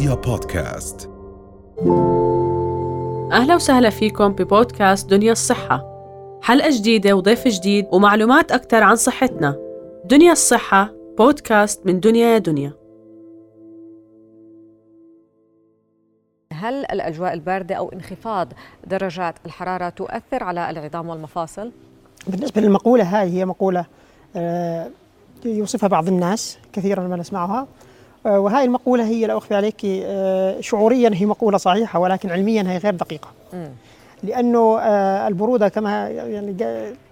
رؤيا بودكاست. أهلا وسهلا فيكم ببودكاست دنيا الصحة. حلقة جديدة وضيف جديد ومعلومات أكثر عن صحتنا. دنيا الصحة بودكاست من دنيا يا دنيا. هل الأجواء الباردة أو انخفاض درجات الحرارة تؤثر على العظام والمفاصل؟ بالنسبة للمقولة هاي هي مقولة آه، يوصفها بعض الناس كثيرا ما نسمعها. وهذه المقولة هي لا أخفي عليك آه، شعوريا هي مقولة صحيحة ولكن علميا هي غير دقيقة. لأنه آه، البرودة كما يعني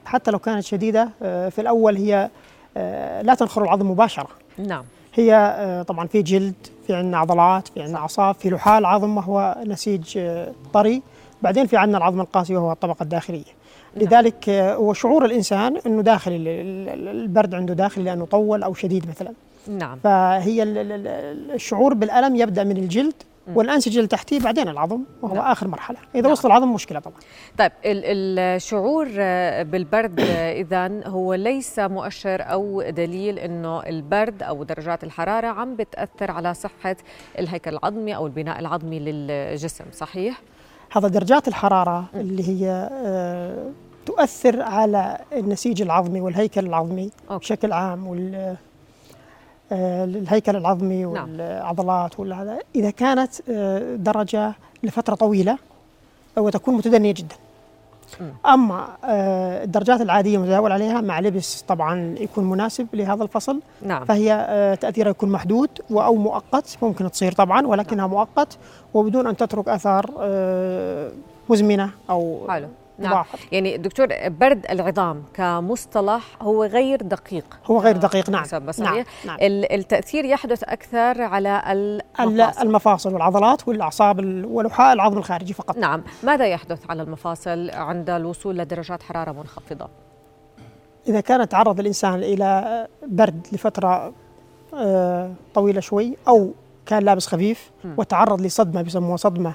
حتى لو كانت شديدة آه، في الأول هي آه، لا تنخر العظم مباشرة. نعم. هي آه، طبعا في جلد في عندنا عضلات في عندنا أعصاب في لحاء العظم وهو نسيج آه، طري. بعدين في عندنا العظم القاسي وهو الطبقة الداخلية. لذلك آه، هو شعور الإنسان أنه داخل ال- ال- البرد عنده داخلي لأنه طول أو شديد مثلا نعم فهي ال- ال- ال- الشعور بالألم يبدأ من الجلد والأنسجة اللي تحتيه بعدين العظم وهو نعم. آخر مرحلة إذا نعم. وصل العظم مشكلة طبعا طيب ال- الشعور آه، بالبرد إذا هو ليس مؤشر أو دليل أنه البرد أو درجات الحرارة عم بتأثر على صحة الهيكل العظمي أو البناء العظمي للجسم صحيح؟ هذا درجات الحرارة اللي هي آه، تؤثر على النسيج العظمي والهيكل العظمي أوكي. بشكل عام وال آه، الهيكل العظمي نعم. والعضلات وهذا إذا كانت آه، درجة لفترة طويلة وتكون متدنية جدا أما آه، الدرجات العادية متداول عليها مع لبس طبعا يكون مناسب لهذا الفصل. نعم. فهي آه، تأثيرها يكون محدود أو مؤقت ممكن تصير طبعا ولكنها مؤقت وبدون أن تترك أثار آه، مزمنة أو حلو. نعم. يعني دكتور برد العظام كمصطلح هو غير دقيق. هو غير دقيق نعم. نعم, نعم. ال- التأثير يحدث أكثر على ال- المفاصل. المفاصل والعضلات والأعصاب ال- ولحاء العظم الخارجي فقط. نعم. ماذا يحدث على المفاصل عند الوصول لدرجات حرارة منخفضة؟ إذا كان تعرض الإنسان إلى برد لفترة آه، طويلة شوي أو كان لابس خفيف. وتعرض لصدمة بيسموها صدمة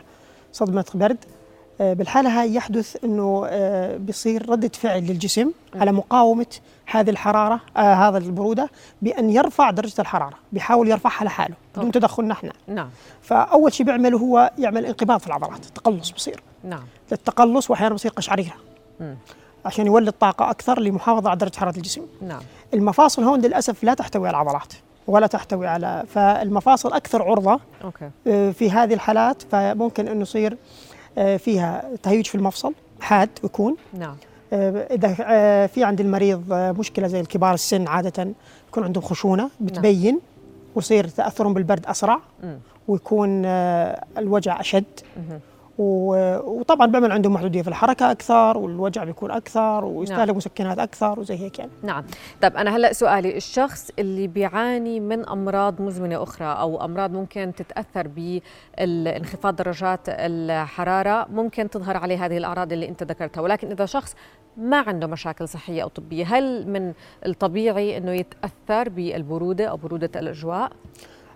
صدمة برد بالحالة هاي يحدث أنه آه، بيصير ردة فعل للجسم على مقاومة هذه الحرارة آه هذا البرودة بأن يرفع درجة الحرارة بيحاول يرفعها لحاله بدون. تدخلنا إحنا. نعم. فأول شيء بيعمله هو يعمل انقباض في العضلات تقلص بصير نعم. التقلص وأحيانا بصير قشعريرة. عشان يولد طاقة أكثر لمحافظة على درجة حرارة الجسم. نعم. المفاصل هون للأسف لا تحتوي على العضلات ولا تحتوي على فالمفاصل أكثر عرضة أوكي. آه، في هذه الحالات فممكن إنه يصير آه، فيها تهيج في المفصل حاد يكون نعم. آه، إذا آه، في عند المريض آه، مشكلة زي الكبار السن عادة يكون عندهم خشونة بتبين ويصير تأثرهم بالبرد أسرع. ويكون آه، الوجع أشد. وطبعا بيعمل عندهم محدودية في الحركة أكثر والوجع بيكون أكثر ويستهلك نعم. مسكنات أكثر وزي هيك يعني نعم طب أنا هلأ سؤالي الشخص اللي بيعاني من أمراض مزمنة أخرى أو أمراض ممكن تتأثر بانخفاض درجات الحرارة ممكن تظهر عليه هذه الأعراض اللي أنت ذكرتها ولكن إذا شخص ما عنده مشاكل صحية أو طبية هل من الطبيعي أنه يتأثر بالبرودة أو برودة الأجواء؟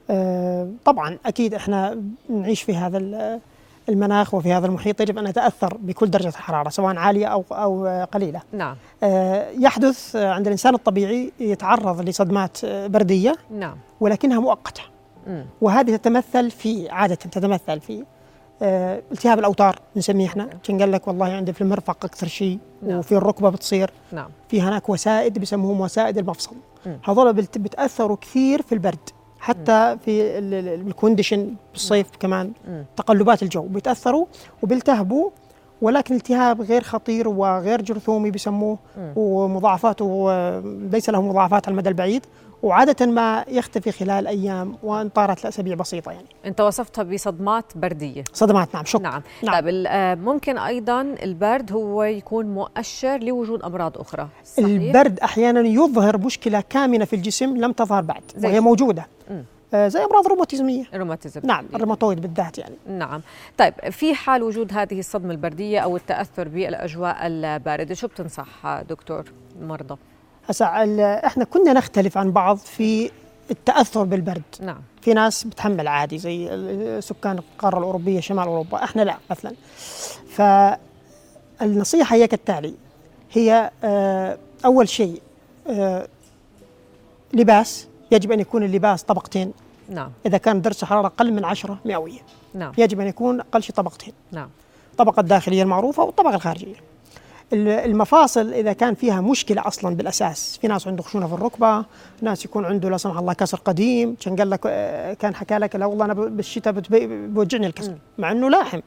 آه، طبعا أكيد إحنا نعيش في هذا المناخ وفي هذا المحيط يجب أن نتاثر بكل درجة حراره سواء عالية أو أو قليلة. نعم. آه، يحدث عند الإنسان الطبيعي يتعرض لصدمات آه، بردية. نعم. ولكنها مؤقتة. وهذه تتمثل في عادة تتمثل في آه، التهاب الأوتار نسميه إحنا. كان قال لك والله عندي في المرفق أكثر شيء نعم. وفي الركبة بتصير. نعم. في هناك وسائد بيسموهم وسائد المفصل. هذول بت- بتأثروا كثير في البرد. حتى في ال- ال- الكونديشن بالصيف كمان. تقلبات الجو بيتأثروا وبيلتهبوا ولكن التهاب غير خطير وغير جرثومي بيسموه مم. ومضاعفاته ليس له مضاعفات على المدى البعيد وعادة ما يختفي خلال أيام وإن طارت لأسابيع بصيطة يعني أنت وصفتها بصدمات بردية صدمات نعم شك نعم. نعم. طيب آه، ممكن أيضا البرد هو يكون مؤشر لوجود أمراض أخرى صحيح؟ البرد أحيانا يظهر مشكلة كامنة في الجسم لم تظهر بعد وهي؟ موجودة. آه، زي أمراض روماتيزمية. الروماتيزم نعم الروماتويد بالذات يعني. نعم. طيب في حال وجود هذه الصدمة البردية أو التأثر بالأجواء الباردة شو بتنصح دكتور المرضى هسا إحنا كنا نختلف عن بعض في التأثر بالبرد. نعم. في ناس بتحمل عادي زي سكان القارة الأوروبية شمال أوروبا إحنا لا مثلا. فالنصيحه هي كالتالي هي آه، أول شيء آه، لباس يجب أن يكون اللباس طبقتين. نعم. إذا كان درجه الحراره أقل من 10 مئوية. نعم. يجب أن يكون أقل شيء طبقتين. نعم. الطبقه الداخلية المعروفة والطبقة الخارجية. ال- المفاصل إذا كان فيها مشكلة أصلا بالأساس في ناس عنده خشونة في الركبة ناس يكون عنده لا سمح الله كسر قديم كان قال لك آه، كان حكى لك لا والله أنا بالشتاء بوجعني الكسر مع إنه لاحم.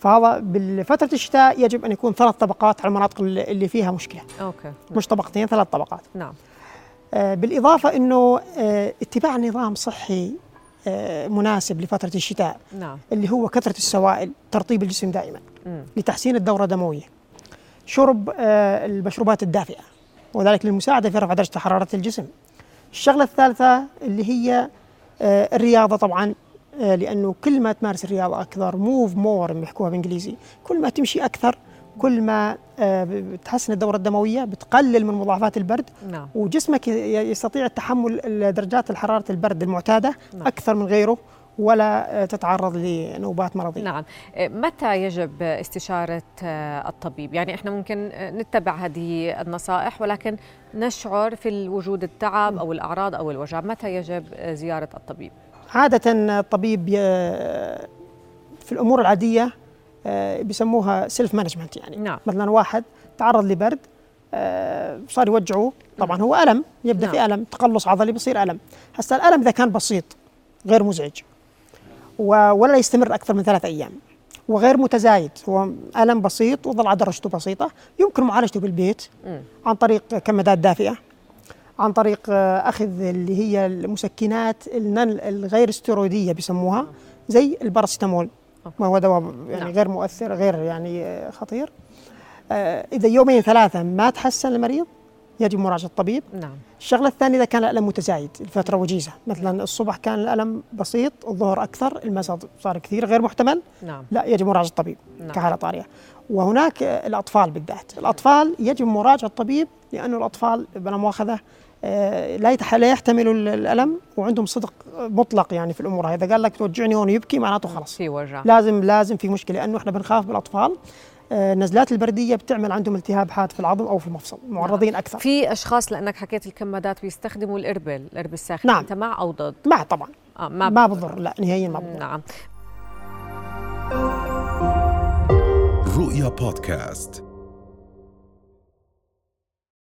فهذا بفتره الشتاء يجب أن يكون ثلاث طبقات على المناطق اللي اللي فيها مشكلة. أوكي. مش طبقتين ثلاث طبقات. نعم. آه، بالإضافة أنه آه، اتباع نظام صحي آه، مناسب لفترة الشتاء نعم اللي هو كثرة السوائل ترطيب الجسم دائما مم. لتحسين الدورة الدموية شرب المشروبات الدافئة وذلك للمساعدة في رفع درجة حرارة الجسم الشغلة الثالثة اللي هي الرياضة طبعا لأنه كل ما تمارس الرياضة أكثر move more بيحكوها بالإنجليزي كل ما تمشي أكثر كل ما آه، بتحسن الدورة الدموية بتقلل من مضاعفات البرد نعم وجسمك يستطيع تحمل درجات الحرارة البرد المعتادة نعم. أكثر من غيره ولا آه، تتعرض لنوبات مرضية نعم آه، متى يجب استشارة الطبيب؟ يعني إحنا ممكن نتبع هذه النصائح ولكن نشعر في وجود التعب أو الأعراض أو الوجع متى يجب زيارة الطبيب؟ عادة الطبيب في الأمور العادية بيسموها self management يعني نعم. مثلا واحد تعرض لبرد آه، صار يوجعه طبعا هو ألم يبدأ في نعم. ألم تقلص عضلي بصير ألم هسا الألم إذا كان بسيط غير مزعج ولا يستمر أكثر من ثلاثة أيام وغير متزايد هو ألم بسيط وظل درجته بسيطة يمكن معالجته بالبيت. عن طريق كمادات دافئة عن طريق آه، أخذ اللي هي المسكنات الغير استيرويدية بيسموها زي الباراسيتامول ما هو دواء يعني نعم. غير مؤثر غير يعني آه، خطير. آه، إذا يومين ثلاثة ما تحسن المريض؟ يجب مراجعة الطبيب. نعم. الشغلة الثانية إذا كان الألم متزايد الفترة وجيزة. مثلا الصبح كان الألم بسيط الظهر أكثر المساء صار كثير غير محتمل؟ نعم. لا يجب مراجعة الطبيب نعم. كحالة طارئة. وهناك آه، الأطفال بالذات. الأطفال يجب مراجعة الطبيب لأنه الأطفال بلا مؤاخذة آه، لا لا يحتملوا ال- الألم وعندهم صدق مطلق يعني في الأمور هاي. إذا قال لك توجعني هون يبكي معناته خلاص. في وجع. لازم لازم في مشكلة لأنه إحنا بنخاف بالأطفال آه، النزلات البردية بتعمل عندهم التهاب حاد في العظم أو في المفصل معرضين أكثر. في أشخاص لأنك حكيت الكمادات بيستخدموا الإربل الإربل الساخن. نعم. أنت مع أو ضد؟ ما طبعا. آه ما, ما بضر لا نهائيا ما بضر. نعم. رؤيا بودكاست.